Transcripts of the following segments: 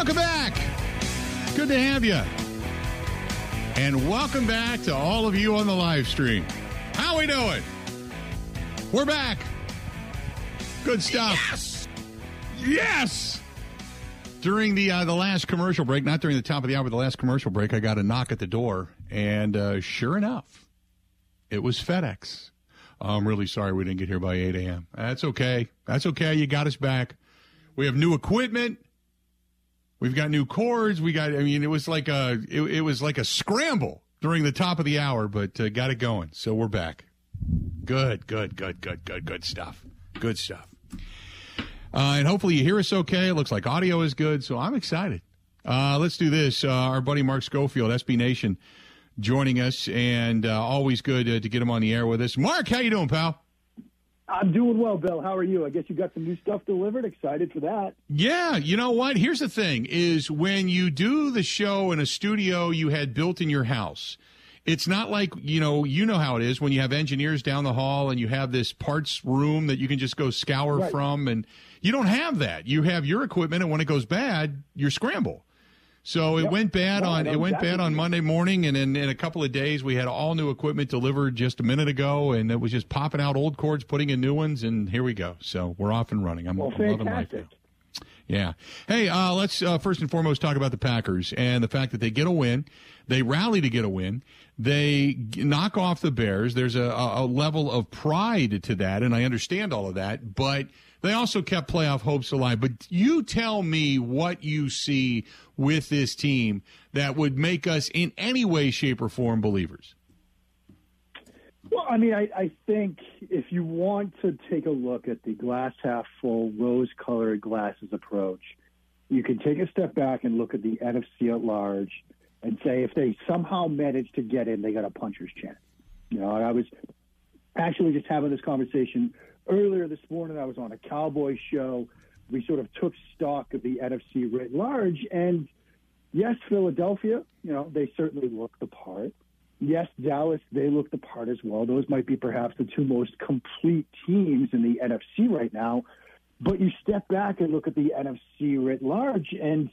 Welcome back. Good to have you. And welcome back to all of you on the live stream. How we doing? We're back. Good stuff. Yes. Yes. During the uh, the last commercial break, not during the top of the hour, but the last commercial break, I got a knock at the door, and uh, sure enough, it was FedEx. I'm really sorry we didn't get here by 8 a.m. That's okay. That's okay. You got us back. We have new equipment. We've got new cords. We got. I mean, it was like a it, it was like a scramble during the top of the hour, but uh, got it going. So we're back. Good, good, good, good, good, good stuff. Good stuff. Uh, and hopefully you hear us okay. It looks like audio is good, so I'm excited. Uh, let's do this. Uh, our buddy Mark Schofield, SB Nation, joining us, and uh, always good uh, to get him on the air with us. Mark, how you doing, pal? I'm doing well, Bill. How are you? I guess you got some new stuff delivered. Excited for that. Yeah, you know what? Here's the thing: is when you do the show in a studio you had built in your house. It's not like you know you know how it is when you have engineers down the hall and you have this parts room that you can just go scour Right. from, and you don't have that. You have your equipment, and when it goes bad, you scramble. So it Yep. went bad on it went bad on. Monday morning, and in, in a couple of days we had all new equipment delivered just a minute ago, and it was just popping out old cords, putting in new ones, and here we go. So we're off and running. I'm, Well, loving life now. Yeah. Hey, uh, let's uh, first and foremost talk about the Packers and the fact that they get a win. They rally to get a win. They g- knock off the Bears. There's a a level of pride to that, and I understand all of that. But they also kept playoff hopes alive. But you tell me what you see with this team that would make us, in any way, shape, or form, believers. Well, I mean, I, I think if you want to take a look at the glass half full, rose colored glasses approach, you can take a step back and look at the NFC at large and say if they somehow manage to get in, they got a puncher's chance. You know, I was actually just having this conversation earlier this morning. I was on a Cowboy show. We sort of took stock of the NFC writ large, and yes, Philadelphia, you know, they certainly look the part. Yes, Dallas, they look the part as well. Those might be perhaps the two most complete teams in the NFC right now. But you step back and look at the NFC writ large, and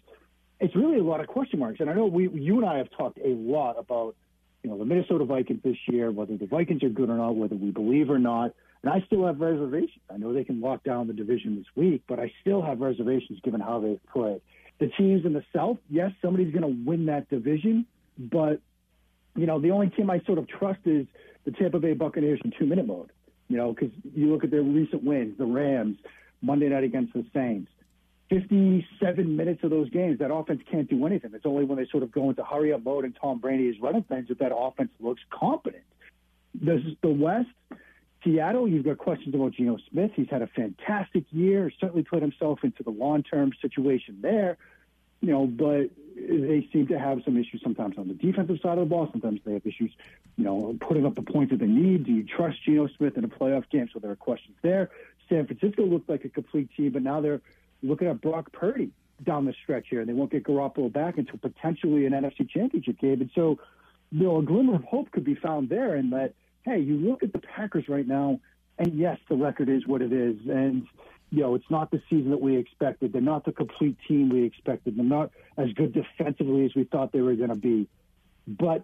it's really a lot of question marks. And I know we, you and I have talked a lot about, you know, the Minnesota Vikings this year, whether the Vikings are good or not, whether we believe or not. And I still have reservations. I know they can lock down the division this week, but I still have reservations given how they've played. The teams in the South, yes, somebody's going to win that division, but you know, the only team I sort of trust is the Tampa Bay Buccaneers in two minute mode. You know, because you look at their recent wins, the Rams, Monday night against the Saints. 57 minutes of those games, that offense can't do anything. It's only when they sort of go into hurry up mode and Tom Brady is running things that that offense looks competent. This is the West. Seattle, you've got questions about Geno Smith. He's had a fantastic year, certainly put himself into the long term situation there you know, but they seem to have some issues sometimes on the defensive side of the ball. Sometimes they have issues, you know, putting up the points that they need. Do you trust Geno Smith in a playoff game? So there are questions there. San Francisco looked like a complete team, but now they're looking at Brock Purdy down the stretch here, and they won't get Garoppolo back until potentially an NFC Championship game. And so, you know, a glimmer of hope could be found there in that, hey, you look at the Packers right now, and yes, the record is what it is. And, you know, it's not the season that we expected. They're not the complete team we expected. They're not as good defensively as we thought they were going to be. But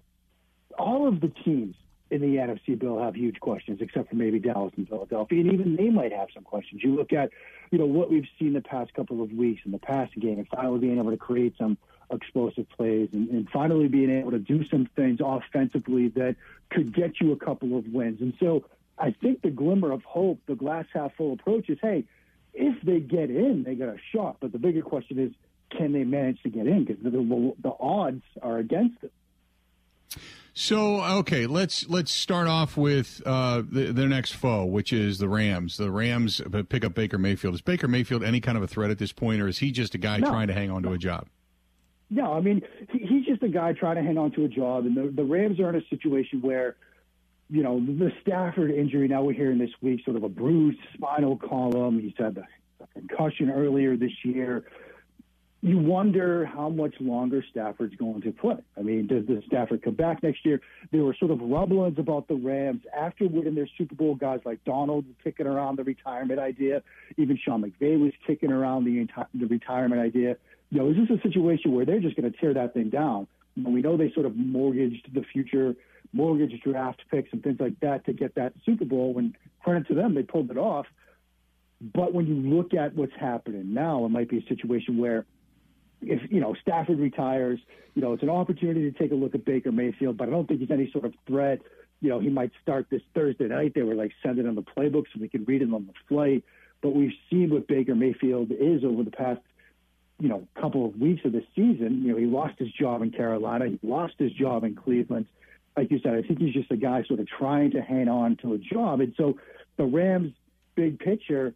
all of the teams in the NFC, Bill, have huge questions, except for maybe Dallas and Philadelphia, and even they might have some questions. You look at, you know, what we've seen the past couple of weeks in the passing game, and finally being able to create some explosive plays, and, and finally being able to do some things offensively that could get you a couple of wins. And so, I think the glimmer of hope, the glass half full approach is, hey, if they get in, they got a shot. But the bigger question is, can they manage to get in? Because the, the, the odds are against them. So okay, let's let's start off with uh, the, their next foe, which is the Rams. The Rams pick up Baker Mayfield. Is Baker Mayfield any kind of a threat at this point, or is he just a guy No. trying to hang on to a job? No, I mean he, he's just a guy trying to hang on to a job, and the, the Rams are in a situation where, you know, the Stafford injury. Now we're hearing this week, sort of a bruised spinal column. He's had the concussion earlier this year. you wonder how much longer Stafford's going to play. I mean, does, does Stafford come back next year? There were sort of rumblings about the Rams after winning their Super Bowl. Guys like Donald kicking around the retirement idea. Even Sean McVay was kicking around the entire, the retirement idea. You know, is this a situation where they're just going to tear that thing down? We know they sort of mortgaged the future, mortgaged draft picks and things like that to get that Super Bowl. When credit to them, they pulled it off. But when you look at what's happening now, it might be a situation where if you know Stafford retires, you know it's an opportunity to take a look at Baker Mayfield, but I don't think he's any sort of threat. You know, he might start this Thursday night. They were like sending him the playbook so we could read it on the flight. But we've seen what Baker Mayfield is over the past, you know, couple of weeks of the season. You know, he lost his job in Carolina. He lost his job in Cleveland. Like you said, I think he's just a guy sort of trying to hang on to a job. And so the Rams, big picture,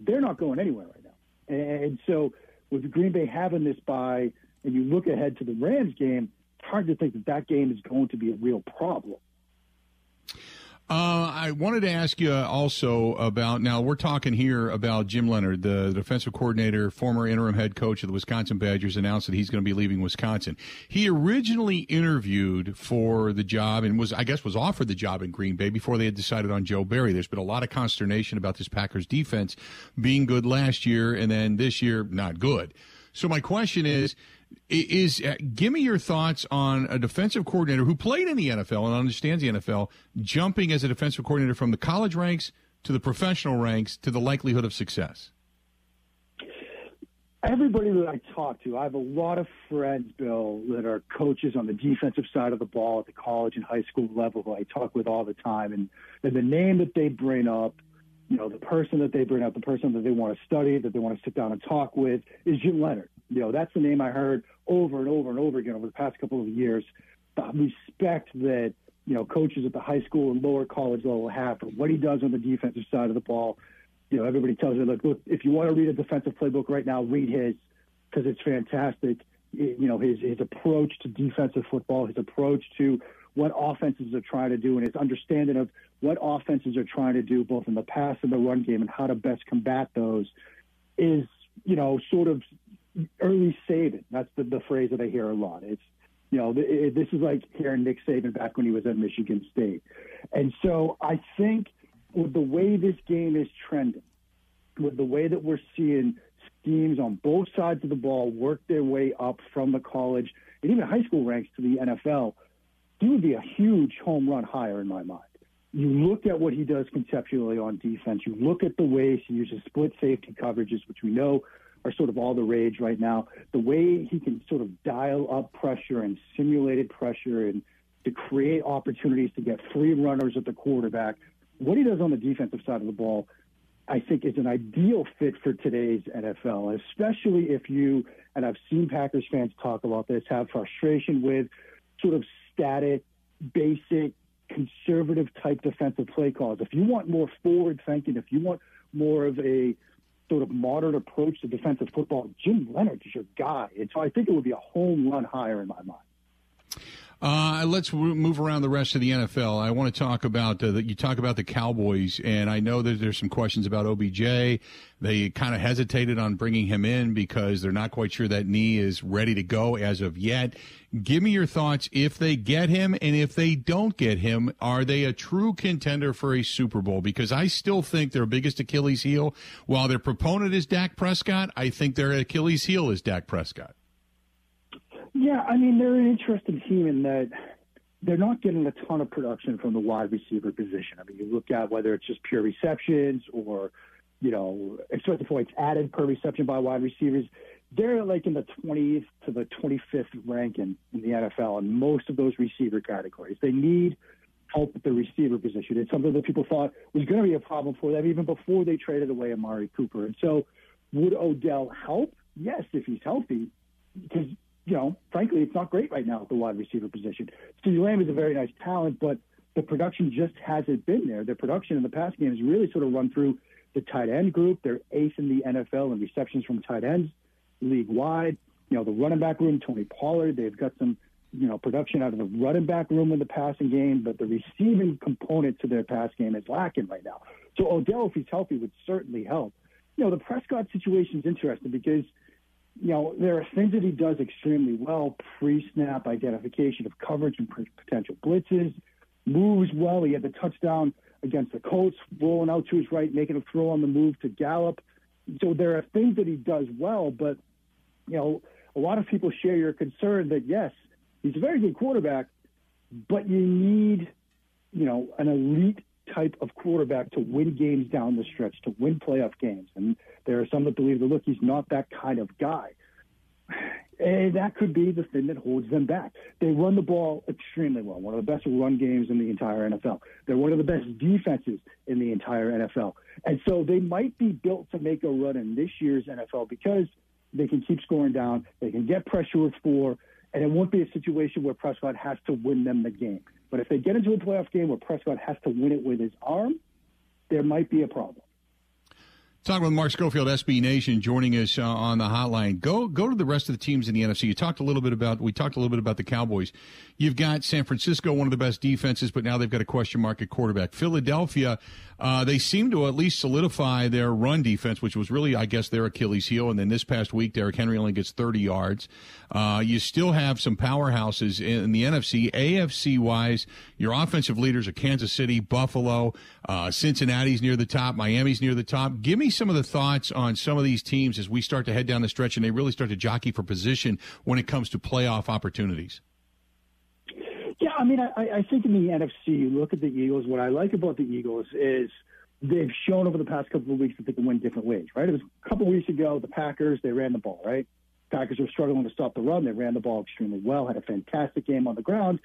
they're not going anywhere right now. And so with Green Bay having this bye, and you look ahead to the Rams game, it's hard to think that that game is going to be a real problem. Uh, I wanted to ask you also about now we're talking here about Jim Leonhard, the, defensive coordinator, former interim head coach of the Wisconsin Badgers, announced that he's going to be leaving Wisconsin. He originally interviewed for the job and was, I guess, was offered the job in Green Bay before they had decided on Joe Barry. There's been a lot of consternation about this Packers defense being good last year and then this year not good. So my question is is uh, give me your thoughts on a defensive coordinator who played in the NFL and understands the NFL jumping as a defensive coordinator from the college ranks to the professional ranks to the likelihood of success. Everybody that I talk to, I have a lot of friends, Bill, that are coaches on the defensive side of the ball at the college and high school level who I talk with all the time. And, and the name that they bring up, you know, the person that they bring up, the person that they want to study, that they want to sit down and talk with is Jim Leonhard. You know, that's the name I heard over and over and over again over the past couple of years. The respect that you know coaches at the high school and lower college level have for what he does on the defensive side of the ball. You know, everybody tells you, look, look, if you want to read a defensive playbook right now, read his because it's fantastic. You know, his his approach to defensive football, his approach to what offenses are trying to do, and his understanding of what offenses are trying to do, both in the pass and the run game, and how to best combat those, is you know sort of early Saban. That's the, the phrase that I hear a lot. It's, you know, it, this is like hearing Nick Saban back when he was at Michigan State. And so I think with the way this game is trending, with the way that we're seeing schemes on both sides of the ball work their way up from the college and even high school ranks to the NFL, he would be a huge home run hire in my mind. You look at what he does conceptually on defense. You look at the ways he uses split safety coverages, which we know are sort of all the rage right now. The way he can sort of dial up pressure and simulated pressure and to create opportunities to get free runners at the quarterback. What he does on the defensive side of the ball, I think, is an ideal fit for today's NFL, especially if you, and I've seen Packers fans talk about this, have frustration with sort of static, basic, conservative type defensive play calls. If you want more forward thinking, if you want more of a sort of modern approach to defensive football, Jim Leonhard is your guy. And so I think it would be a home run higher in my mind. Uh, let's move around the rest of the NFL. I want to talk about uh, you talk about the Cowboys, and I know that there's some questions about OBJ. They kind of hesitated on bringing him in because they're not quite sure that knee is ready to go as of yet. Give me your thoughts if they get him, and if they don't get him, are they a true contender for a Super Bowl? Because I still think their biggest Achilles heel, while their proponent is Dak Prescott, I think their Achilles heel is Dak Prescott. Yeah, I mean they're an interesting team in that they're not getting a ton of production from the wide receiver position. I mean, you look at whether it's just pure receptions or, you know, expected points added per reception by wide receivers. They're like in the 20th to the 25th ranking in the NFL in most of those receiver categories. They need help at the receiver position. It's something that people thought was going to be a problem for them even before they traded away Amari Cooper. And so, would Odell help? Yes, if he's healthy, because you know, frankly, it's not great right now at the wide receiver position. CeeDee Lamb is a very nice talent, but the production just hasn't been there. Their production in the past game has really sort of run through the tight end group. They're eighth in the NFL in receptions from tight ends, league wide. You know, the running back room, Tony Pollard, they've got some, you know, production out of the running back room in the passing game, but the receiving component to their pass game is lacking right now. So Odell, if he's healthy, would certainly help. You know, the Prescott situation is interesting because – you know, there are things that he does extremely well pre snap identification of coverage and potential blitzes, moves well. He had the touchdown against the Colts, rolling out to his right, making a throw on the move to Gallup. So there are things that he does well, but, you know, a lot of people share your concern that, yes, he's a very good quarterback, but you need, you know, an elite type of quarterback to win games down the stretch, to win playoff games. And there are some that believe that, look, he's not that kind of guy. And that could be the thing that holds them back. They run the ball extremely well, one of the best run games in the entire NFL. They're one of the best defenses in the entire NFL. And so they might be built to make a run in this year's NFL because they can keep scoring down, they can get pressure with four, and it won't be a situation where Prescott has to win them the game. But if they get into a playoff game where Prescott has to win it with his arm, there might be a problem. Talking with Mark Schofield, SB Nation, joining us uh, on the hotline. Go go to the rest of the teams in the NFC. You talked a little bit about we talked a little bit about the Cowboys. You've got San Francisco, one of the best defenses, but now they've got a question mark at quarterback. Philadelphia, uh, they seem to at least solidify their run defense, which was really, I guess, their Achilles heel. And then this past week, Derrick Henry only gets 30 yards. Uh, you still have some powerhouses in, in the NFC. AFC wise, your offensive leaders are Kansas City, Buffalo, uh, Cincinnati's near the top, Miami's near the top. Give me some of the thoughts on some of these teams as we start to head down the stretch and they really start to jockey for position when it comes to playoff opportunities. Yeah, I mean, I, I think in the NFC, you look at the Eagles. What I like about the Eagles is they've shown over the past couple of weeks that they can win different ways, right? It was a couple of weeks ago, the Packers, they ran the ball, right? Packers were struggling to stop the run. They ran the ball extremely well, had a fantastic game on the ground.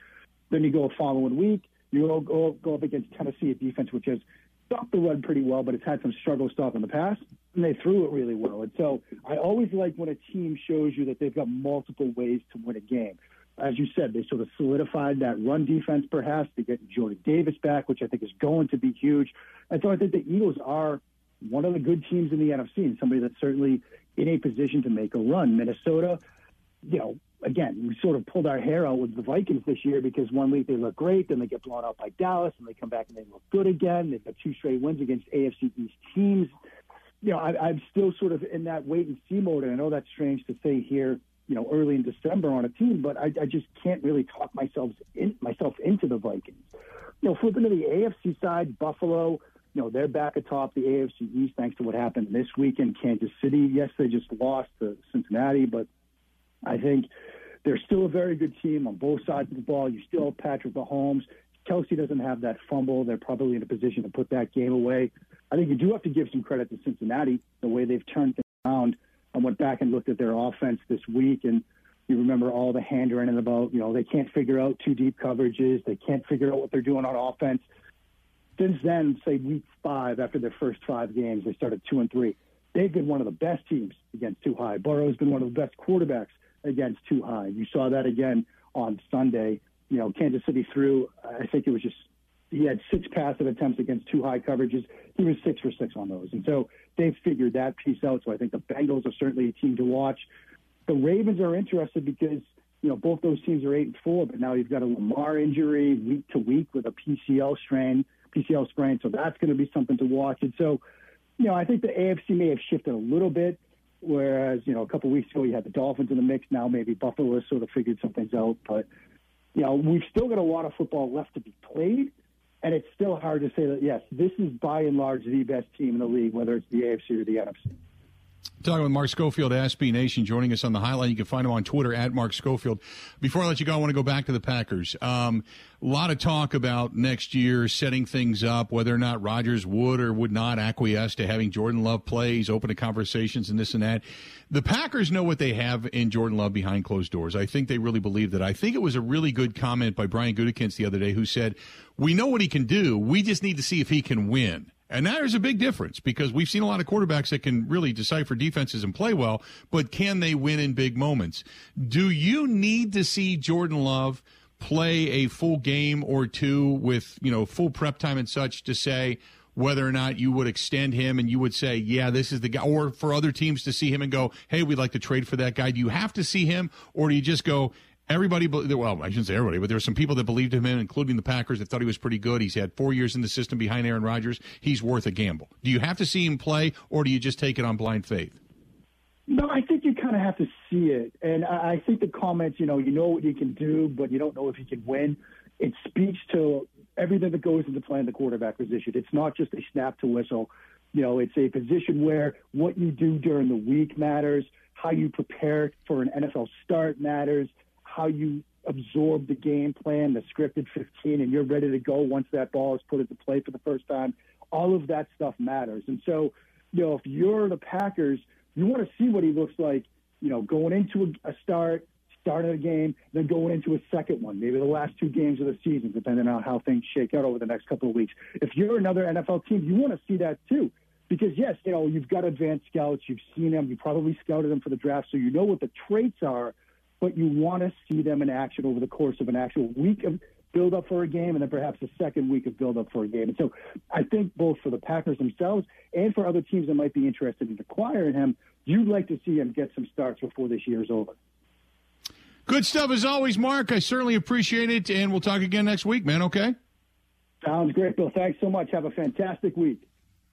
Then you go a following week, you go, go, up against Tennessee, a defense which has stopped the run pretty well, but it's had some struggle stopping the pass, and they threw it really well. And so I always like when a team shows you that they've got multiple ways to win a game as you said, they sort of solidified that run defense perhaps to get Jordan Davis back, which I think is going to be huge. And so I think the Eagles are one of the good teams in the NFC and somebody that's certainly in a position to make a run. Minnesota, you know, again, we sort of pulled our hair out with the Vikings this year because one week they look great, then they get blown out by Dallas, and they come back and they look good again. They've got two straight wins against AFC East teams. You know, I, I'm still sort of in that wait and see mode, and I know that's strange to say here you know, early in December on a team, but I, I just can't really talk myself in, myself into the Vikings. You know, flipping to the AFC side, Buffalo, you know, they're back atop the AFC East thanks to what happened this week in Kansas City. Yes, they just lost to Cincinnati, but I think they're still a very good team on both sides of the ball. You still have Patrick Mahomes. Kelce doesn't have that fumble. They're probably in a position to put that game away. I think you do have to give some credit to Cincinnati, the way they've turned things around I went back and looked at their offense this week, and you remember all the hand running about, you know, they can't figure out two deep coverages. They can't figure out what they're doing on offense. Since then, say week five, after their first five games, they started two and three. They've been one of the best teams against two high. Burrow's been one of the best quarterbacks against two high. You saw that again on Sunday. You know, Kansas City threw, I think it was just he had six passive attempts against two high coverages. He was six for six on those. And so they've figured that piece out. So I think the Bengals are certainly a team to watch. The Ravens are interested because, you know, both those teams are eight and four, but now you've got a Lamar injury week to week with a PCL strain, PCL sprain. So that's going to be something to watch. And so, you know, I think the AFC may have shifted a little bit. Whereas, you know, a couple weeks ago you had the Dolphins in the mix. Now maybe Buffalo has sort of figured some things out. But, you know, we've still got a lot of football left to be played. And it's still hard to say that, yes, this is by and large the best team in the league, whether it's the AFC or the NFC. Talking with Mark Schofield, SB Nation, joining us on the highline. You can find him on Twitter at Mark Schofield. Before I let you go, I want to go back to the Packers. Um, a lot of talk about next year setting things up, whether or not Rodgers would or would not acquiesce to having Jordan Love plays, open to conversations and this and that. The Packers know what they have in Jordan Love behind closed doors. I think they really believe that. I think it was a really good comment by Brian Gutekunst the other day who said, we know what he can do. We just need to see if he can win. And that is a big difference because we've seen a lot of quarterbacks that can really decipher defenses and play well, but can they win in big moments? Do you need to see Jordan Love play a full game or two with, you know, full prep time and such to say whether or not you would extend him and you would say, yeah, this is the guy, or for other teams to see him and go, hey, we'd like to trade for that guy. Do you have to see him or do you just go, everybody, well, I shouldn't say everybody, but there were some people that believed in him in, including the Packers, that thought he was pretty good. He's had four years in the system behind Aaron Rodgers. He's worth a gamble. Do you have to see him play, or do you just take it on blind faith? No, I think you kind of have to see it, and I, I think the comments, you know, you know what he can do, but you don't know if he can win. It speaks to everything that goes into playing the quarterback position. It's not just a snap to whistle. You know, it's a position where what you do during the week matters, how you prepare for an NFL start matters, how you absorb the game plan, the scripted 15, and you're ready to go once that ball is put into play for the first time. All of that stuff matters. And so, you know, if you're the Packers – you want to see what he looks like, you know, going into a, a start, starting a game, then going into a second one, maybe the last two games of the season, depending on how things shake out over the next couple of weeks. If you're another NFL team, you want to see that too. Because yes, you know, you've got advanced scouts, you've seen them, you probably scouted them for the draft, so you know what the traits are, but you want to see them in action over the course of an actual week of build up for a game and then perhaps a second week of build up for a game. And so I think both for the Packers themselves and for other teams that might be interested in acquiring him, you'd like to see him get some starts before this year's over. Good stuff as always, Mark. I certainly appreciate it, and we'll talk again next week, man. Okay? Sounds great, Bill. Thanks so much. Have a fantastic week.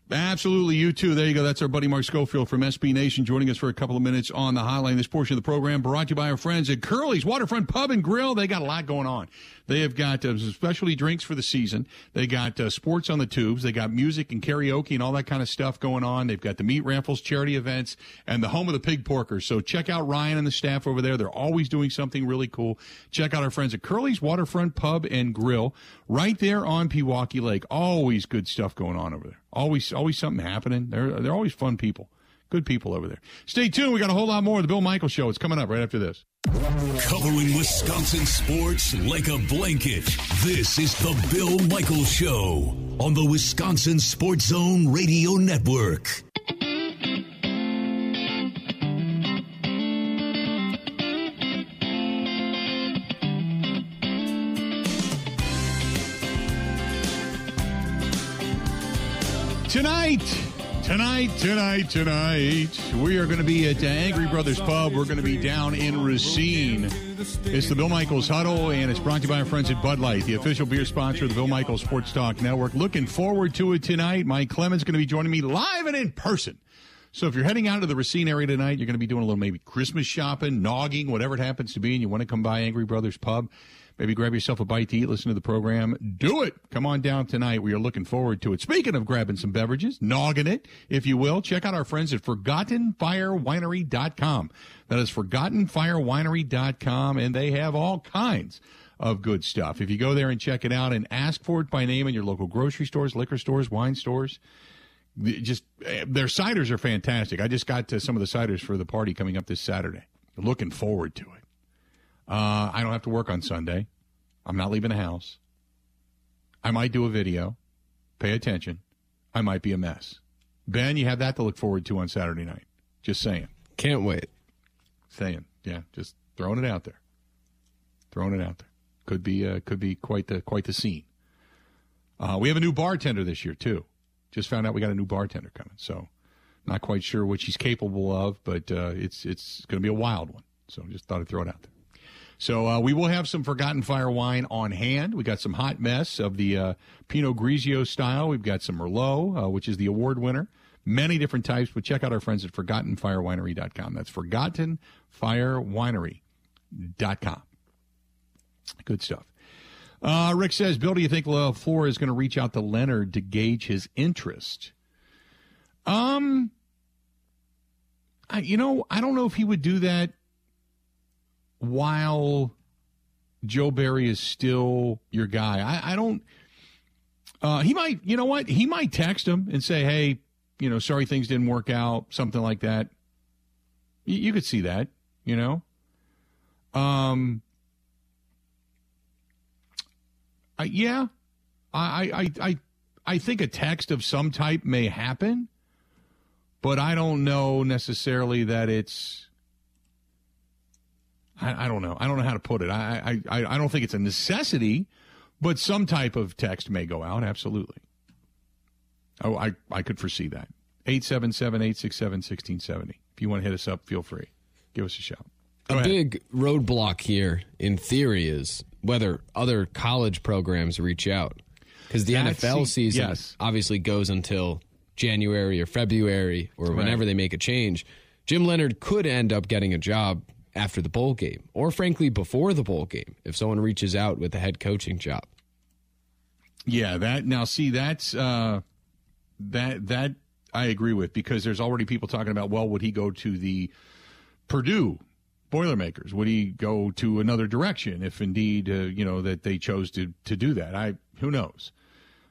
Absolutely, you too. There you go. That's our buddy Mark Schofield from SB Nation joining us for a couple of minutes on the hotline. This portion of the program brought to you by our friends at Curly's Waterfront Pub and Grill. They got a lot going on. They have got uh, specialty drinks for the season. They got uh, sports on the tubes. They got music and karaoke and all that kind of stuff going on. They've got the meat raffles, charity events, and the home of the pig porkers. So check out Ryan and the staff over there. They're always doing something really cool. Check out our friends at Curly's Waterfront Pub and Grill right there on Pewaukee Lake. Always good stuff going on over there. Always, always something happening. They're they're always fun people. Good people over there. Stay tuned. We got a whole lot more. of The Bill Michael Show. It's coming up right after this. Covering Wisconsin sports like a blanket. This is the Bill Michael Show on the Wisconsin Sports Zone Radio Network. Tonight, tonight, tonight, tonight, we are going to be at Angry Brothers Pub. We're going to be down in Racine. It's the Bill Michaels Huddle, and it's brought to you by our friends at Bud Light, the official beer sponsor of the Bill Michaels Sports Talk Network. Looking forward to it tonight. Mike Clemens going to be joining me live and in person. So if you're heading out to the Racine area tonight, you're going to be doing a little maybe Christmas shopping, nogging, whatever it happens to be, and you want to come by Angry Brothers Pub. Maybe grab yourself a bite to eat, listen to the program. Do it. Come on down tonight. We are looking forward to it. Speaking of grabbing some beverages, nogging it, if you will, check out our friends at ForgottenFireWinery.com. That is ForgottenFireWinery.com, and they have all kinds of good stuff. If you go there and check it out and ask for it by name in your local grocery stores, liquor stores, wine stores, just eh, their ciders are fantastic. I just got to some of the ciders for the party coming up this Saturday. Looking forward to it. Uh, I don't have to work on Sunday. I'm not leaving the house. I might do a video. Pay attention. I might be a mess. Ben, you have that to look forward to on Saturday night. Just saying. Can't wait. Saying. Yeah, just throwing it out there. Throwing it out there. Could be uh, could be quite the quite the scene. Uh, we have a new bartender this year too. Just found out we got a new bartender coming. So not quite sure what she's capable of, but uh, it's it's going to be a wild one. So just thought I'd throw it out there. So uh, we will have some Forgotten Fire wine on hand. We got some hot mess of the uh, Pinot Grigio style. We've got some Merlot, uh, which is the award winner. Many different types, but check out our friends at ForgottenFireWinery.com. That's ForgottenFireWinery.com. Good stuff. Uh, Rick says, Bill, do you think LaFleur is going to reach out to Leonhard to gauge his interest? Um, I, you know, I don't know if he would do that while Joe Barry is still your guy. I, I don't. Uh, he might, you know what? He might text him and say, "Hey, you know, sorry things didn't work out," something like that. You, you could see that, you know. Um. I, yeah, I, I, I, I think a text of some type may happen, but I don't know necessarily that it's I, I, don't know. I don't know how to put it. I, I, I don't think it's a necessity, but some type of text may go out. Absolutely. Oh, I, I could foresee that. 877 867 1670. If you want to hit us up, feel free. Give us a shout. Go a ahead. big roadblock here, in theory, is whether other college programs reach out. Because the That's, NFL season yes. obviously goes until January or February or whenever right. they make a change. Jim Leonhard could end up getting a job after the bowl game, or frankly, before the bowl game, if someone reaches out with a head coaching job. Yeah, that now see that's uh, that that I agree with because there's already people talking about well, would he go to the Purdue Boilermakers? Would he go to another direction if indeed uh, you know that they chose to to do that? I who knows.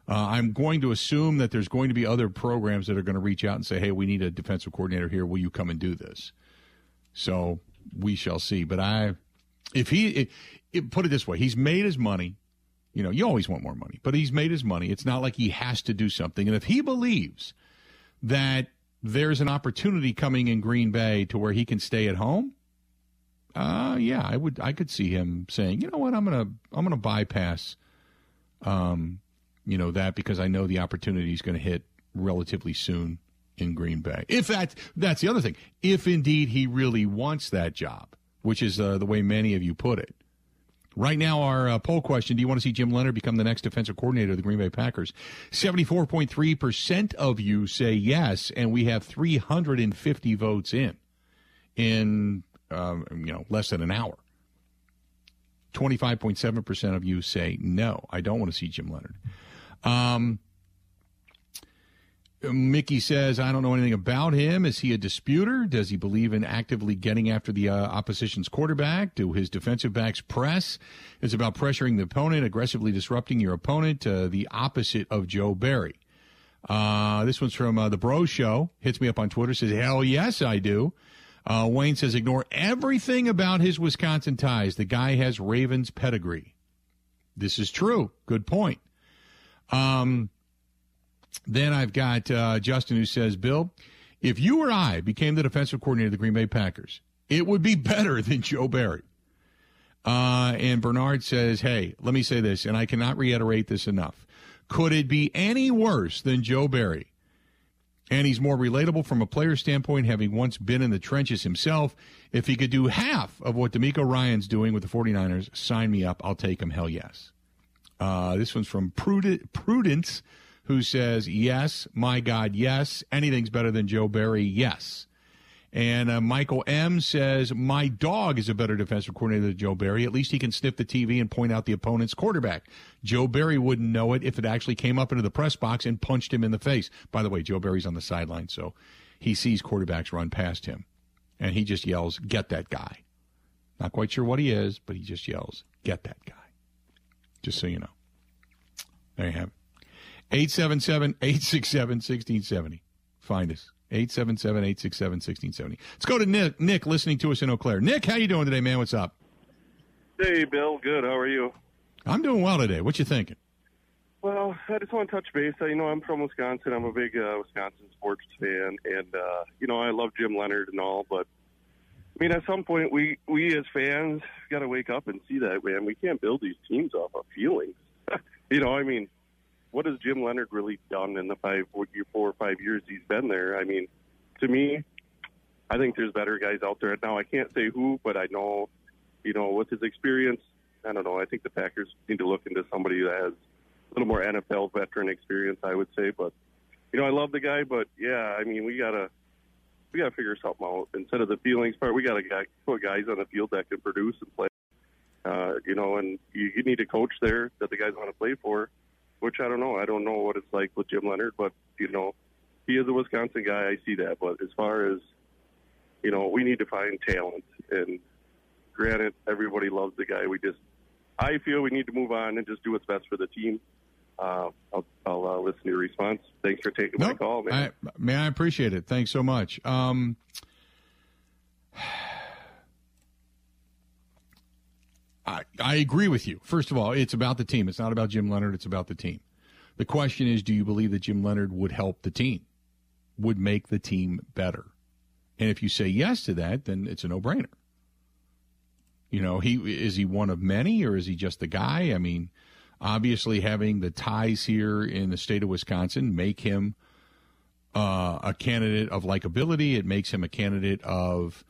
Uh, I'm going to assume that there's going to be other programs that are going to reach out and say, "Hey, we need a defensive coordinator here. Will you come and do this?" So we shall see. But I, if he, it, it, put it this way, he's made his money. You know, you always want more money, but he's made his money. It's not like he has to do something. And if he believes that there's an opportunity coming in Green Bay to where he can stay at home, uh, yeah, I would. I could see him saying, you know what, I'm gonna, I'm gonna bypass, um, you know that because I know the opportunity is going to hit relatively soon in Green Bay. If that, that's the other thing. If indeed he really wants that job, which is uh, the way many of you put it. Right now, our uh, poll question Do you want to see Jim Leonhard become the next defensive coordinator of the Green Bay Packers? 74.3% of you say yes, and we have 350 votes in, in um, you know, less than an hour. 25.7% of you say no, I don't want to see Jim Leonhard. Um, Mickey says, I don't know anything about him. Is he a disputer? Does he believe in actively getting after the uh, opposition's quarterback? Do his defensive backs press? It's about pressuring the opponent, aggressively disrupting your opponent, uh, the opposite of Joe Barry. Uh, this one's from uh, the Bro Show. Hits me up on Twitter. Says, hell yes, I do. Uh, Wayne says, ignore everything about his Wisconsin ties. The guy has Ravens pedigree. This is true. Good point. Um, then I've got uh, Justin who says, Bill, if you or I became the defensive coordinator of the Green Bay Packers, it would be better than Joe Barry. Uh, and Bernard says, hey, let me say this, and I cannot reiterate this enough. Could it be any worse than Joe Barry? And he's more relatable from a player standpoint, having once been in the trenches himself. If he could do half of what DeMeco Ryans doing with the 49ers, sign me up. I'll take him. Hell yes. Uh, this one's from Prudence who says, Yes, my God, yes. Anything's better than Joe Barry, yes. And uh, Michael M says, My dog is a better defensive coordinator than Joe Barry. At least he can sniff the TV and point out the opponent's quarterback. Joe Barry wouldn't know it if it actually came up into the press box and punched him in the face. By the way, Joe Barry's on the sideline, so he sees quarterbacks run past him. And he just yells, Get that guy. Not quite sure what he is, but he just yells, Get that guy. Just so you know. There you have it. 877 867 1670. Find us. 877 867 1670. Let's go to Nick. Nick, listening to us in Eau Claire. Nick, how you doing today, man? What's up? Hey, Bill. Good. How are you? I'm doing well today. What you thinking? Well, I just want to touch base. You know, I'm from Wisconsin. I'm a big uh, Wisconsin sports fan, and uh, you know, I love Jim Leonhard and all. But I mean, at some point, we we as fans got to wake up and see that man. We can't build these teams off of feelings. you know, I mean, what has Jim Leonhard really done in the five, four or five years he's been there? I mean, to me, I think there's better guys out there now. I can't say who, but I know, you know, with his experience, I don't know. I think the Packers need to look into somebody that has a little more NFL veteran experience. I would say, but you know, I love the guy, but yeah, I mean, we gotta we gotta figure something out instead of the feelings part. We gotta put guys on the field that can produce and play. Uh, you know, and you, you need a coach there that the guys want to play for which I don't know. I don't know what it's like with Jim Leonhard, but you know, he is a Wisconsin guy. I see that. But as far as you know, we need to find talent. And granted, everybody loves the guy. We just, I feel we need to move on and just do what's best for the team. Uh, I'll, I'll uh, listen to your response. Thanks for taking nope, my call, man. I, man, I appreciate it. Thanks so much. Um, I, I agree with you. First of all, it's about the team. It's not about Jim Leonhard. It's about the team. The question is, do you believe that Jim Leonhard would help the team, would make the team better? And if you say yes to that, then it's a no-brainer. You know, he is he one of many, or is he just the guy? I mean, obviously, having the ties here in the state of Wisconsin make him uh, a candidate of likability. It makes him a candidate of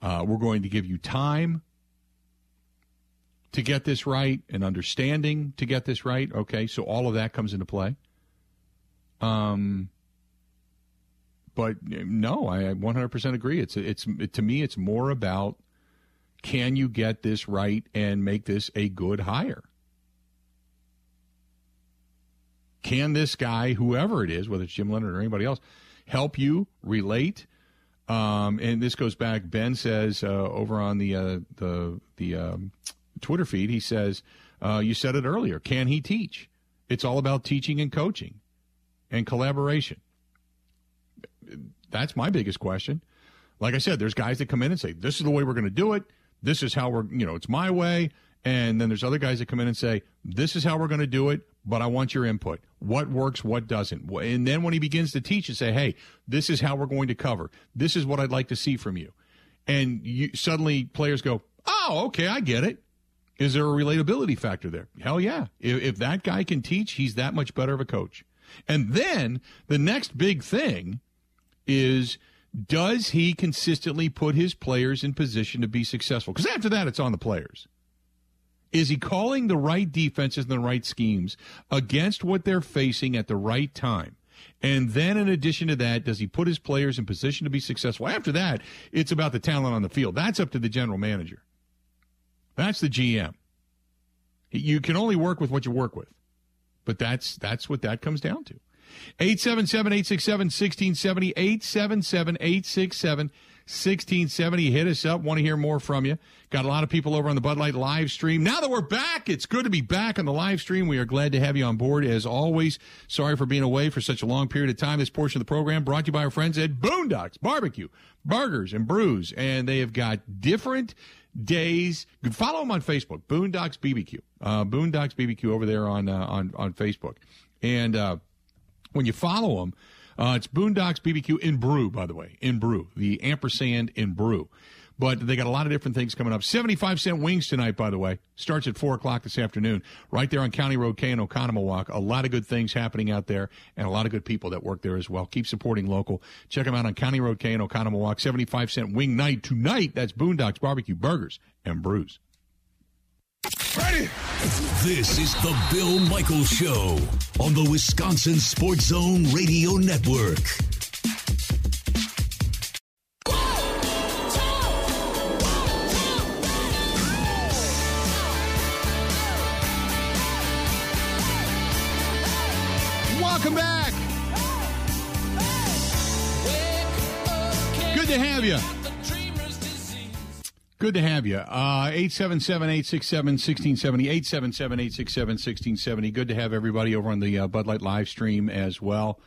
uh, we're going to give you time to get this right and understanding to get this right. Okay, so all of that comes into play. Um, but no, I 100% agree. It's it's to me, it's more about can you get this right and make this a good hire. Can this guy, whoever it is, whether it's Jim Leonhard or anybody else, help you relate? Um, and this goes back. Ben says uh, over on the uh, the the um, Twitter feed, he says, uh, "You said it earlier. Can he teach? It's all about teaching and coaching and collaboration." That's my biggest question. Like I said, there's guys that come in and say, "This is the way we're going to do it. This is how we're, you know, it's my way." And then there's other guys that come in and say, "This is how we're going to do it, but I want your input. What works, what doesn't?" And then when he begins to teach and say, "Hey, this is how we're going to cover. This is what I'd like to see from you," and you, suddenly players go, "Oh, okay, I get it." Is there a relatability factor there? Hell yeah. If, if that guy can teach, he's that much better of a coach. And then the next big thing is does he consistently put his players in position to be successful? Because after that, it's on the players. Is he calling the right defenses and the right schemes against what they're facing at the right time? And then, in addition to that, does he put his players in position to be successful? After that, it's about the talent on the field. That's up to the general manager. That's the GM. You can only work with what you work with. But that's that's what that comes down to. 877-867-1670, 877-867-1670. Hit us up. Want to hear more from you. Got a lot of people over on the Bud Light live stream. Now that we're back, it's good to be back on the live stream. We are glad to have you on board as always. Sorry for being away for such a long period of time. This portion of the program brought to you by our friends at Boondocks Barbecue, Burgers and Brews. And they have got different days. Follow them on Facebook, Boondocks BBQ, uh, Boondocks BBQ over there on uh, on on Facebook, and uh, when you follow them, uh, it's Boondocks BBQ in Brew, by the way, in Brew, the ampersand in Brew. But they got a lot of different things coming up. 75 cent wings tonight, by the way. Starts at 4 o'clock this afternoon, right there on County Road K in Oconomowoc. A lot of good things happening out there and a lot of good people that work there as well. Keep supporting local. Check them out on County Road K in Oconomowoc. 75 cent wing night tonight. That's Boondocks Barbecue Burgers and Brews. Ready? This is the Bill Michaels Show on the Wisconsin Sports Zone Radio Network. Good to have you. Uh, 877 867 1670. 877 867 1670. Good to have everybody over on the uh, Bud Light live stream as well.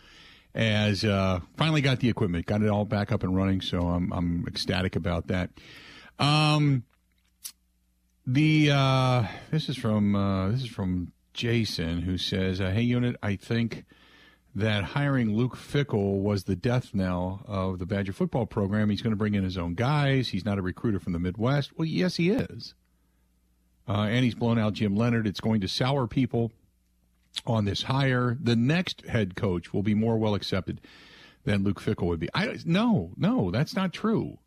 As uh, finally got the equipment, got it all back up and running, so I'm, I'm ecstatic about that. Um, the uh, this is from uh, this is from Jason who says, "Hey, unit, I think that hiring Luke Fickell was the death knell of the Badger football program. He's going to bring in his own guys. He's not a recruiter from the Midwest. Well, yes, he is. Uh, and he's blown out Jim Leonhard. It's going to sour people on this hire. The next head coach will be more well accepted than Luke Fickell would be. I no, no, that's not true.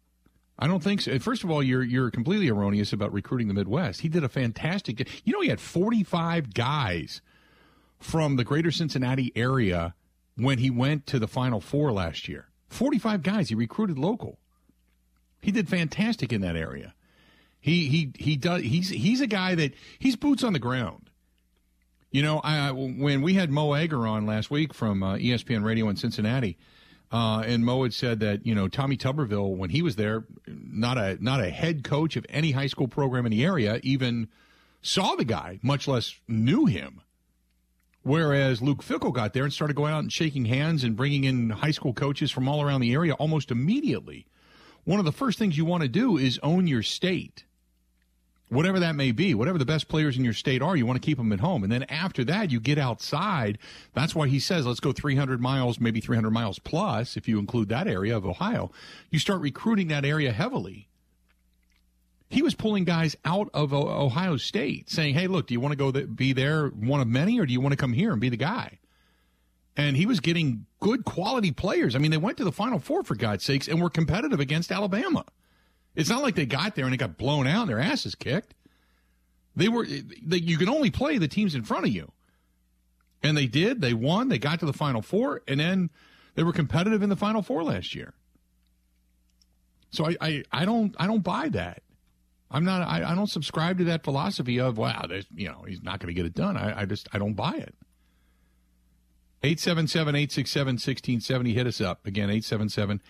I don't think so. First of all, you're you're completely erroneous about recruiting the Midwest. He did a fantastic. You know, he had 45 guys from the greater Cincinnati area when he went to the Final Four last year. 45 guys he recruited local. He did fantastic in that area. He he he does he's he's a guy that he's boots on the ground. You know, I when we had Mo Egger on last week from uh, ESPN Radio in Cincinnati, uh, and Mo had said that you know Tommy Tuberville when he was there, not a not a head coach of any high school program in the area, even saw the guy, much less knew him. Whereas Luke Fickell got there and started going out and shaking hands and bringing in high school coaches from all around the area almost immediately. One of the first things you want to do is own your state. Whatever that may be, whatever the best players in your state are, you want to keep them at home. And then after that, you get outside. That's why he says, let's go 300 miles, maybe 300 miles plus, if you include that area of Ohio. You start recruiting that area heavily he was pulling guys out of Ohio State, saying, "Hey, look, do you want to go th- be there, one of many, or do you want to come here and be the guy?" And he was getting good quality players. I mean, they went to the Final Four for God's sakes and were competitive against Alabama. It's not like they got there and it got blown out and their asses kicked. They were. They, you can only play the teams in front of you, and they did. They won. They got to the Final Four, and then They were competitive in the Final Four last year. So I, I, I don't I don't buy that. I'm not I, I don't subscribe to that philosophy of wow, there's you know, he's not going to get it done. I, I just I don't buy it. 877-867-1670 hit us up. Again, 877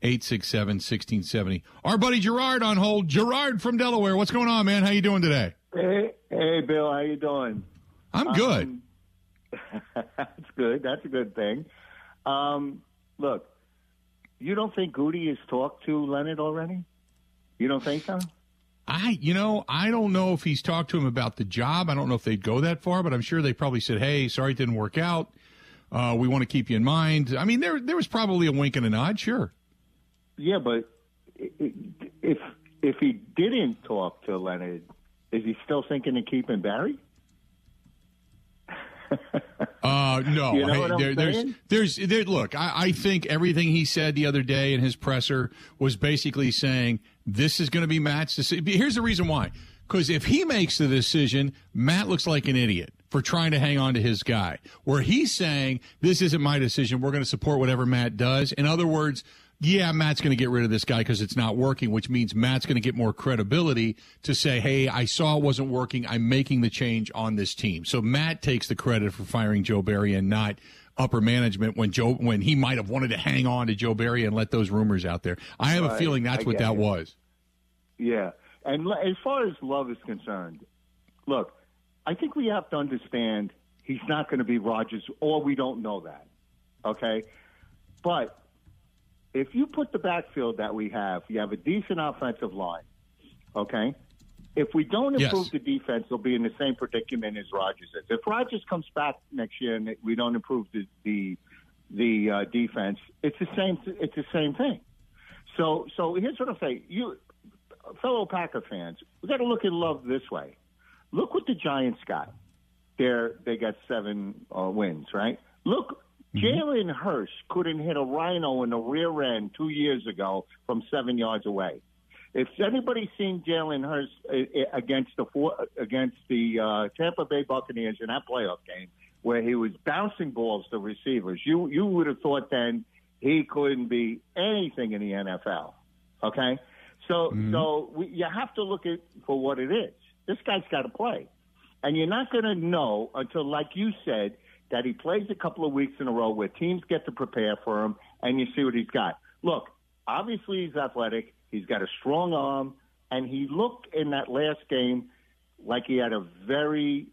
867 1670. Our buddy Gerard on hold. Gerard from Delaware. What's going on, man? How you doing today? Hey, hey, Bill. How you doing? I'm good. Um, that's good. That's a good thing. Um, look, you don't think Gutey has talked to Leonhard already? You don't think so? I, you know, I don't know if he's talked to him about the job. I don't know if they'd go that far, but I'm sure they probably said, "Hey, sorry it didn't work out. Uh, we want to keep you in mind." I mean, there there was probably a wink and a nod, sure. Yeah, but if if he didn't talk to Leonhard, is he still thinking of keeping Barry? Uh, no, You know Hey, what I'm there, there's, there's, there, look, I, I think everything he said the other day in his presser was basically saying this is going to be Matt's decision. Here's the reason why. Because if he makes the decision, Matt looks like an idiot for trying to hang on to his guy. Where he's saying, this isn't my decision. We're going to support whatever Matt does. In other words, yeah, Matt's going to get rid of this guy because it's not working, which means Matt's going to get more credibility to say, hey, I saw it wasn't working. I'm making the change on this team. So Matt takes the credit for firing Joe Barry and not upper management when Joe when he might have wanted to hang on to Joe Barry and let those rumors out there. I have a feeling that's I what that it. was. Yeah, and as far as love is concerned, look, I think we have to understand he's not going to be Rodgers, or we don't know that. Okay, but if you put the backfield that we have, you have a decent offensive line. Okay, if we don't Yes. improve the defense, we'll be in the same predicament as Rodgers is. If Rodgers comes back next year and we don't improve the the, the uh, defense, it's the same. It's the same thing. So, so here's what I'm saying. You, fellow Packer fans, we got to look at love this way. Look what the Giants got. They're, they got seven uh, wins, right? Look, Jalen Hurts couldn't hit a rhino in the rear end two years ago from seven yards away. If anybody's seen Jalen Hurts uh, uh, against the four, against the uh, Tampa Bay Buccaneers in that playoff game, where he was bouncing balls to receivers, you you would have thought then he couldn't be anything in the NFL. Okay, so so we, you have to look at for what it is. This guy's got to play, and you're not going to know until, like you said, that he plays a couple of weeks in a row where teams get to prepare for him, and you see what he's got. Look, obviously he's athletic. He's got a strong arm, and he looked in that last game like he had a very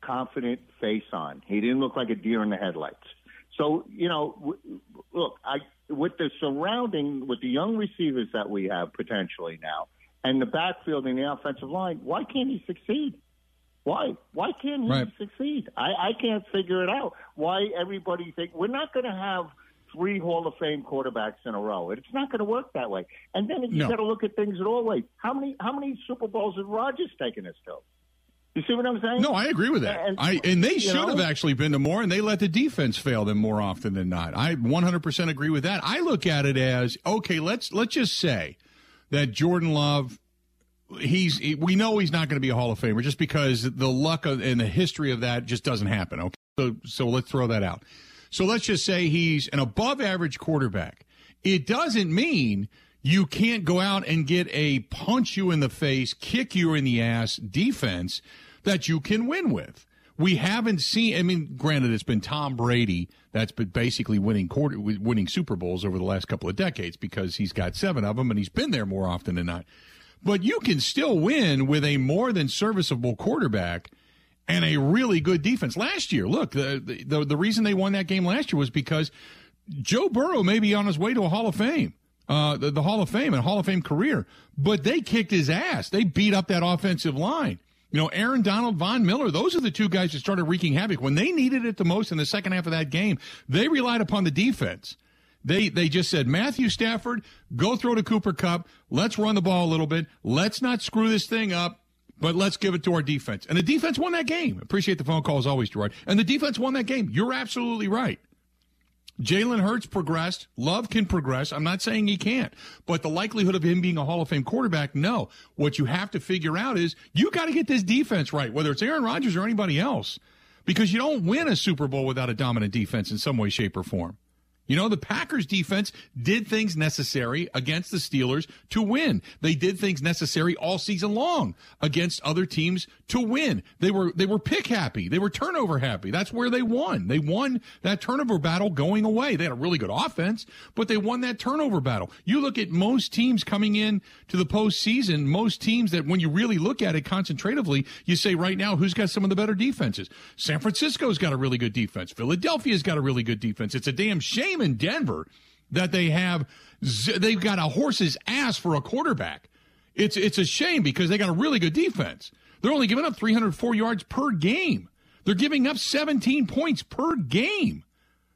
confident face on. He didn't look like a deer in the headlights. So you know, w- look, I with the surrounding with the young receivers that we have potentially now, and the backfield and the offensive line, why can't he succeed? Why? Why can't he Right. succeed? I, I can't figure it out. Why everybody think we're not going to have three Hall of Fame quarterbacks in a row? It's not going to work that way. And then you No. got to look at things at all ways. How many how many Super Bowls has Rodgers taken us to? You see what I'm saying? No, I agree with that. And- I and they should know? have actually been to more, and they let the defense fail them more often than not. I 100% agree with that. I look at it as okay. Let's let's just say that Jordan Love, he's we know he's not going to be a Hall of Famer just because the luck of, and the history of that just doesn't happen. Okay, so so let's throw that out. So let's just say he's an above average quarterback. It doesn't mean you can't go out and get a punch you in the face, kick you in the ass defense that you can win with. We haven't seen. I mean, granted, it's been Tom Brady that's been basically winning quarter, winning Super Bowls over the last couple of decades because he's got seven of them and he's been there more often than not. But you can still win with a more than serviceable quarterback and a really good defense. Last year, look, the, the the reason they won that game last year was because Joe Burrow may be on his way to a Hall of Fame, uh, the, the Hall of Fame and Hall of Fame career, but they kicked his ass. They beat up that offensive line. You know, Aaron Donald, Von Miller, those are the two guys that started wreaking havoc. When they needed it the most in the second half of that game, they relied upon the defense. They they just said, Matthew Stafford, go throw to Cooper Kupp. Let's run the ball a little bit. Let's not screw this thing up, but let's give it to our defense. And the defense won that game. Appreciate the phone call as always, Gerard. And the defense won that game. You're absolutely right. Jalen Hurts progressed. Love can progress. I'm not saying he can't, but the likelihood of him being a Hall of Fame quarterback, no. What you have to figure out is you got to get this defense right, whether it's Aaron Rodgers or anybody else, because you don't win a Super Bowl without a dominant defense in some way, shape, or form. You know, the Packers defense did things necessary against the Steelers to win. They did things necessary all season long against other teams to win. They were they were pick happy. They were turnover happy. That's where they won. They won that turnover battle going away. They had a really good offense, but they won that turnover battle. You look at most teams coming in to the postseason, most teams that when you really look at it concentratively, you say right now who's got some of the better defenses. San Francisco's got a really good defense. Philadelphia's got a really good defense. It's a damn shame in Denver that they have they've got a horse's ass for a quarterback. It's it's a shame because they got a really good defense. They're only giving up 304 yards per game. They're giving up 17 points per game.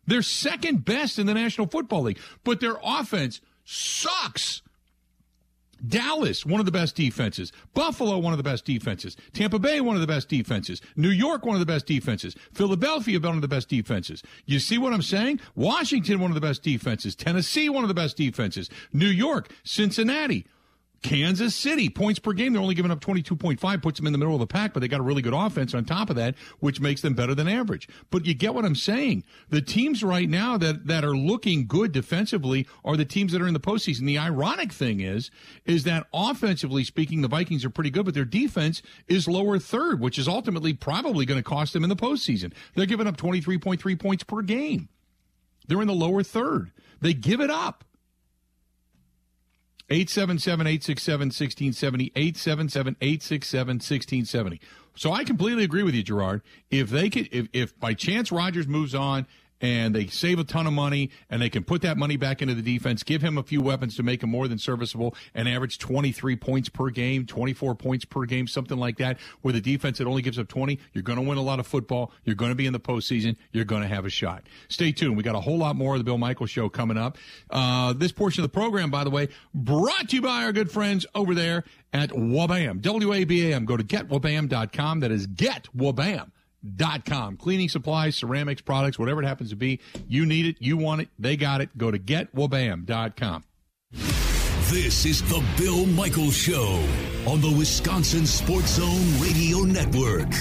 They're second best in the National Football League, but their offense sucks. Dallas, one of the best defenses. Buffalo, one of the best defenses. Tampa Bay, one of the best defenses. New York, one of the best defenses. Philadelphia, one of the best defenses. You see what I'm saying? Washington, one of the best defenses. Tennessee, one of the best defenses. New York, Cincinnati, Kansas City, points per game, they're only giving up 22.5, puts them in the middle of the pack, but they got a really good offense on top of that, which makes them better than average. But you get what I'm saying. The teams right now that, that are looking good defensively are the teams that are in the postseason. The ironic thing is, is that offensively speaking, the Vikings are pretty good, but their defense is lower third, which is ultimately probably going to cost them in the postseason. They're giving up 23.3 points per game. They're in the lower third. They give it up. 877 867 1670. 877 867 1670. So I completely agree with you, Gerard. If they could, if, if by chance Rodgers moves on and they save a ton of money and they can put that money back into the defense, give him a few weapons to make him more than serviceable and average 23 points per game, 24 points per game, something like that, where the defense that only gives up 20, you're going to win a lot of football. You're going to be in the postseason. You're going to have a shot. Stay tuned. We got a whole lot more of the Bill Michael show coming up. Uh, this portion of the program, by the way, brought to you by our good friends over there at Wabam, W-A-B-A-M. Go to getwabam.com. That is getwabam Dot com. Cleaning supplies, ceramics, products, whatever it happens to be. You need it, you want it, they got it. Go to getwabam.com. This is the Bill Michaels Show on the Wisconsin Sports Zone Radio Network.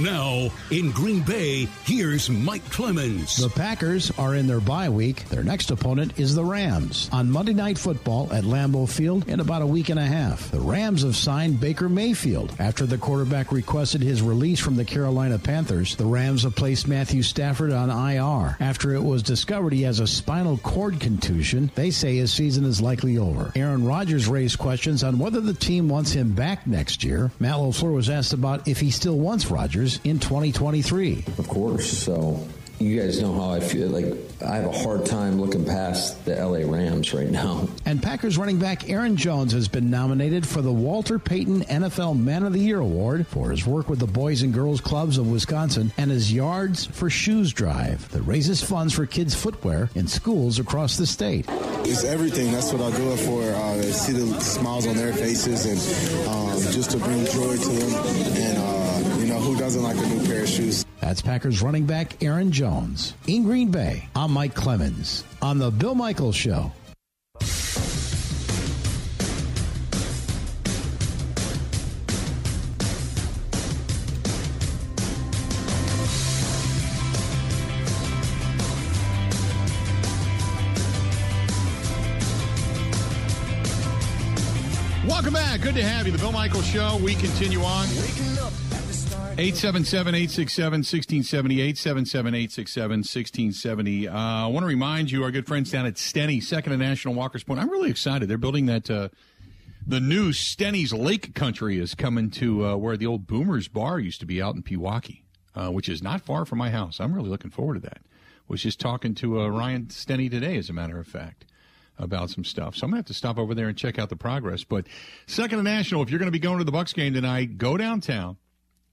Now, in Green Bay, here's Mike Clemens. The Packers are in their bye week. Their next opponent is the Rams on Monday Night Football at Lambeau Field in about a week and a half. The Rams have signed Baker Mayfield after the quarterback requested his release from the Carolina Panthers. The Rams have placed Matthew Stafford on IR after it was discovered he has a spinal cord contusion. They say his season is likely over. Aaron Rodgers raised questions on whether the team wants him back next year. Matt LaFleur was asked about if he still wants Rodgers in 2023. Of course. So you guys know how I feel. Like I have a hard time looking past the LA Rams right now. And Packers running back Aaron Jones has been nominated for the Walter Payton NFL Man of the Year award for his work with the Boys and Girls Clubs of Wisconsin and his Yards for Shoes drive that raises funds for kids' footwear in schools across the state. It's everything. That's what I do it for. Uh, see the smiles on their faces and um, just to bring joy to them and. Uh, who doesn't like a new pair of shoes? That's Packers running back Aaron Jones. In Green Bay, I'm Mike Clemens on The Bill Michaels Show. Welcome back. Good to have you. The Bill Michaels Show. We continue on. 877 867 1670. 877 867 1670. Uh, I want to remind you, our good friends down at Steny, second to National Walker's Point. I'm really excited. They're building that. Uh, the new Steny's Lake Country is coming to uh, where the old Boomers Bar used to be out in Pewaukee, uh, which is not far from my house. I'm really looking forward to that. Was just talking to uh, Ryan Stenny today, as a matter of fact about some stuff. So I'm gonna have to stop over there and check out the progress. But second to national, if you're to be going to the Bucks game tonight, go downtown,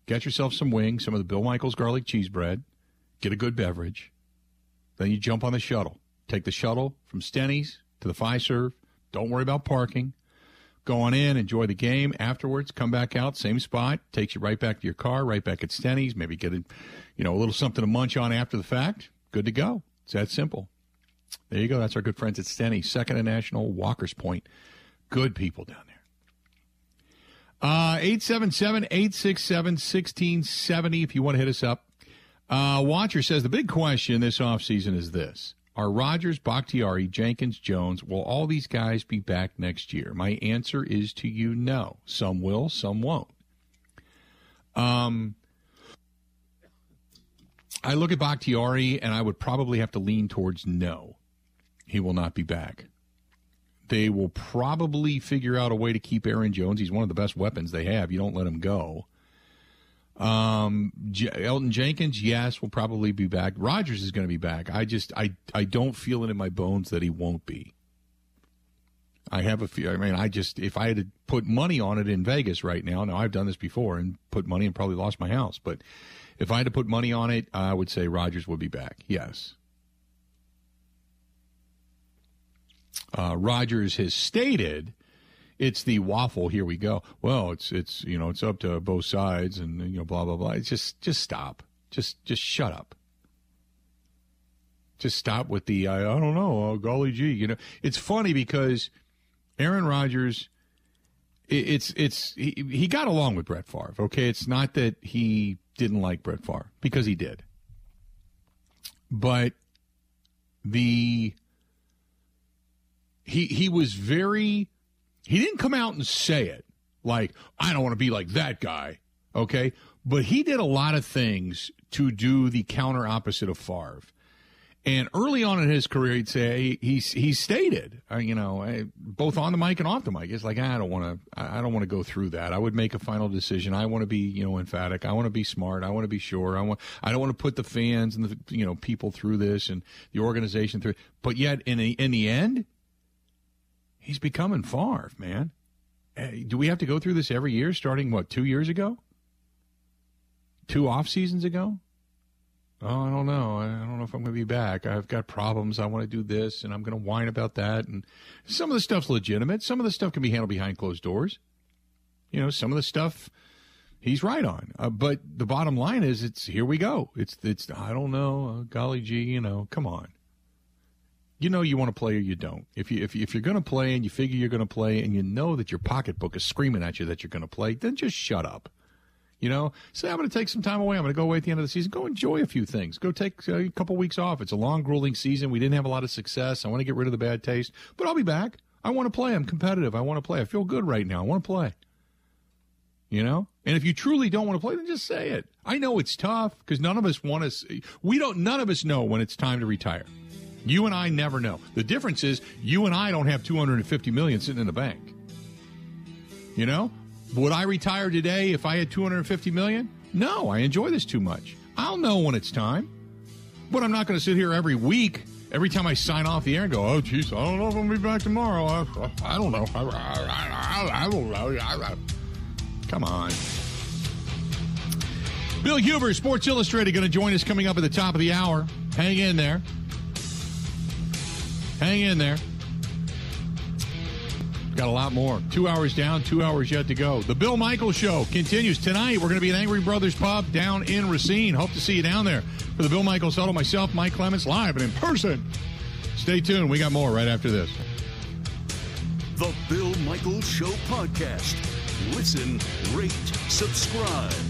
Get yourself some wings, some of the Bill Michaels garlic cheese bread, get a good beverage. Then you jump on the shuttle. Take the shuttle from Steny's to the Fiserv. Don't worry about parking. Go on in, enjoy the game. Afterwards, come back out, same spot. Takes you right back to your car, right back at Steny's. Maybe get a, you know, a little something to munch on after the fact. Good to go. It's that simple. There you go. That's our good friends at Steny, Second and National, Walker's Point. Good people down there. Uh, 877 867 1670 if you want to hit us up. Uh, Watcher says the big question this offseason is this Are Rodgers, Bakhtiari, Jenkins, Jones, will all these guys be back next year? My answer is to you no. Some will, some won't. Um, I look at Bakhtiari and I would probably have to lean towards no. He will not be back. They will probably figure out a way to keep Aaron Jones. He's one of the best weapons they have. You don't let him go. Um, J- Elton Jenkins, yes, will probably be back. Rodgers is going to be back. I just, I, I don't feel it in my bones that he won't be. I have a few. I mean, I just, if I had to put money on it in Vegas right now, now I've done this before and put money and probably lost my house, but if I had to put money on it, I would say Rodgers would be back. Yes. Uh, Rodgers has stated it's the waffle. Here we go. Well, it's it's you know it's up to both sides, and you know blah blah blah. It's just just stop. Just just shut up. Just stop with the I, I don't know. Uh, golly gee, you know it's funny because Aaron Rodgers. It, it's it's he, he got along with Brett Favre. Okay, it's not that he didn't like Brett Favre because he did, but the he he was very he didn't come out and say it like I don't want to be like that guy, okay? But he did a lot of things to do the counter opposite of Favre. And early on in his career, he'd say he he stated, uh, you know, uh, both on the mic and off the mic, it's like I don't want to, I don't want to go through that. I would make a final decision. I want to be, you know, emphatic. I want to be smart. I want to be sure. I want, I don't want to put the fans and the, you know, people through this and the organization through. But yet, in the in the end, he's becoming Favre, man. Uh, do we have to go through this every year, starting what two years ago, two off seasons ago? Oh, I don't know. I don't know if I'm going to be back. I've got problems. I want to do this, and I'm going to whine about that. And some of the stuff's legitimate. Some of the stuff can be handled behind closed doors. You know, some of the stuff he's right on. Uh, but the bottom line is, it's here we go. It's it's. I don't know. Uh, golly gee, you know, come on. You know you want to play or you don't. If you if if you're going to play and you figure you're going to play and you know that your pocketbook is screaming at you that you're going to play, then just shut up. You know, say I'm going to take some time away. I'm going to go away at the end of the season. Go enjoy a few things. Go take uh, a couple weeks off. It's a long, grueling season. We didn't have a lot of success. I want to get rid of the bad taste, but I'll be back. I want to play. I'm competitive. I want to play. I feel good right now. I want to play. You know, and if you truly don't want to play, then just say it. I know it's tough because none of us want to. We don't. None of us know when it's time to retire. You and I never know. The difference is you and I don't have 250 million sitting in the bank. You know, would I retire today if I had 250 million? No, I enjoy this too much. I'll know when it's time. But I'm not going to sit here every week, every time I sign off the air and go, oh, geez, I don't know if I'm going to be back tomorrow. I, I don't know. I, I, I don't know. Come on. Bill Huber, Sports Illustrated, going to join us coming up at the top of the hour. Hang in there. Hang in there. Got a lot more. Two hours down, two hours yet to go. The Bill Michaels Show continues tonight. We're going to be at Angry Brothers Pub down in Racine. Hope to see you down there for the Bill Michaels Huddle. Myself, Mike Clemens, live and in person. Stay tuned. We got more right after this. The Bill Michaels Show podcast. Listen, rate, subscribe.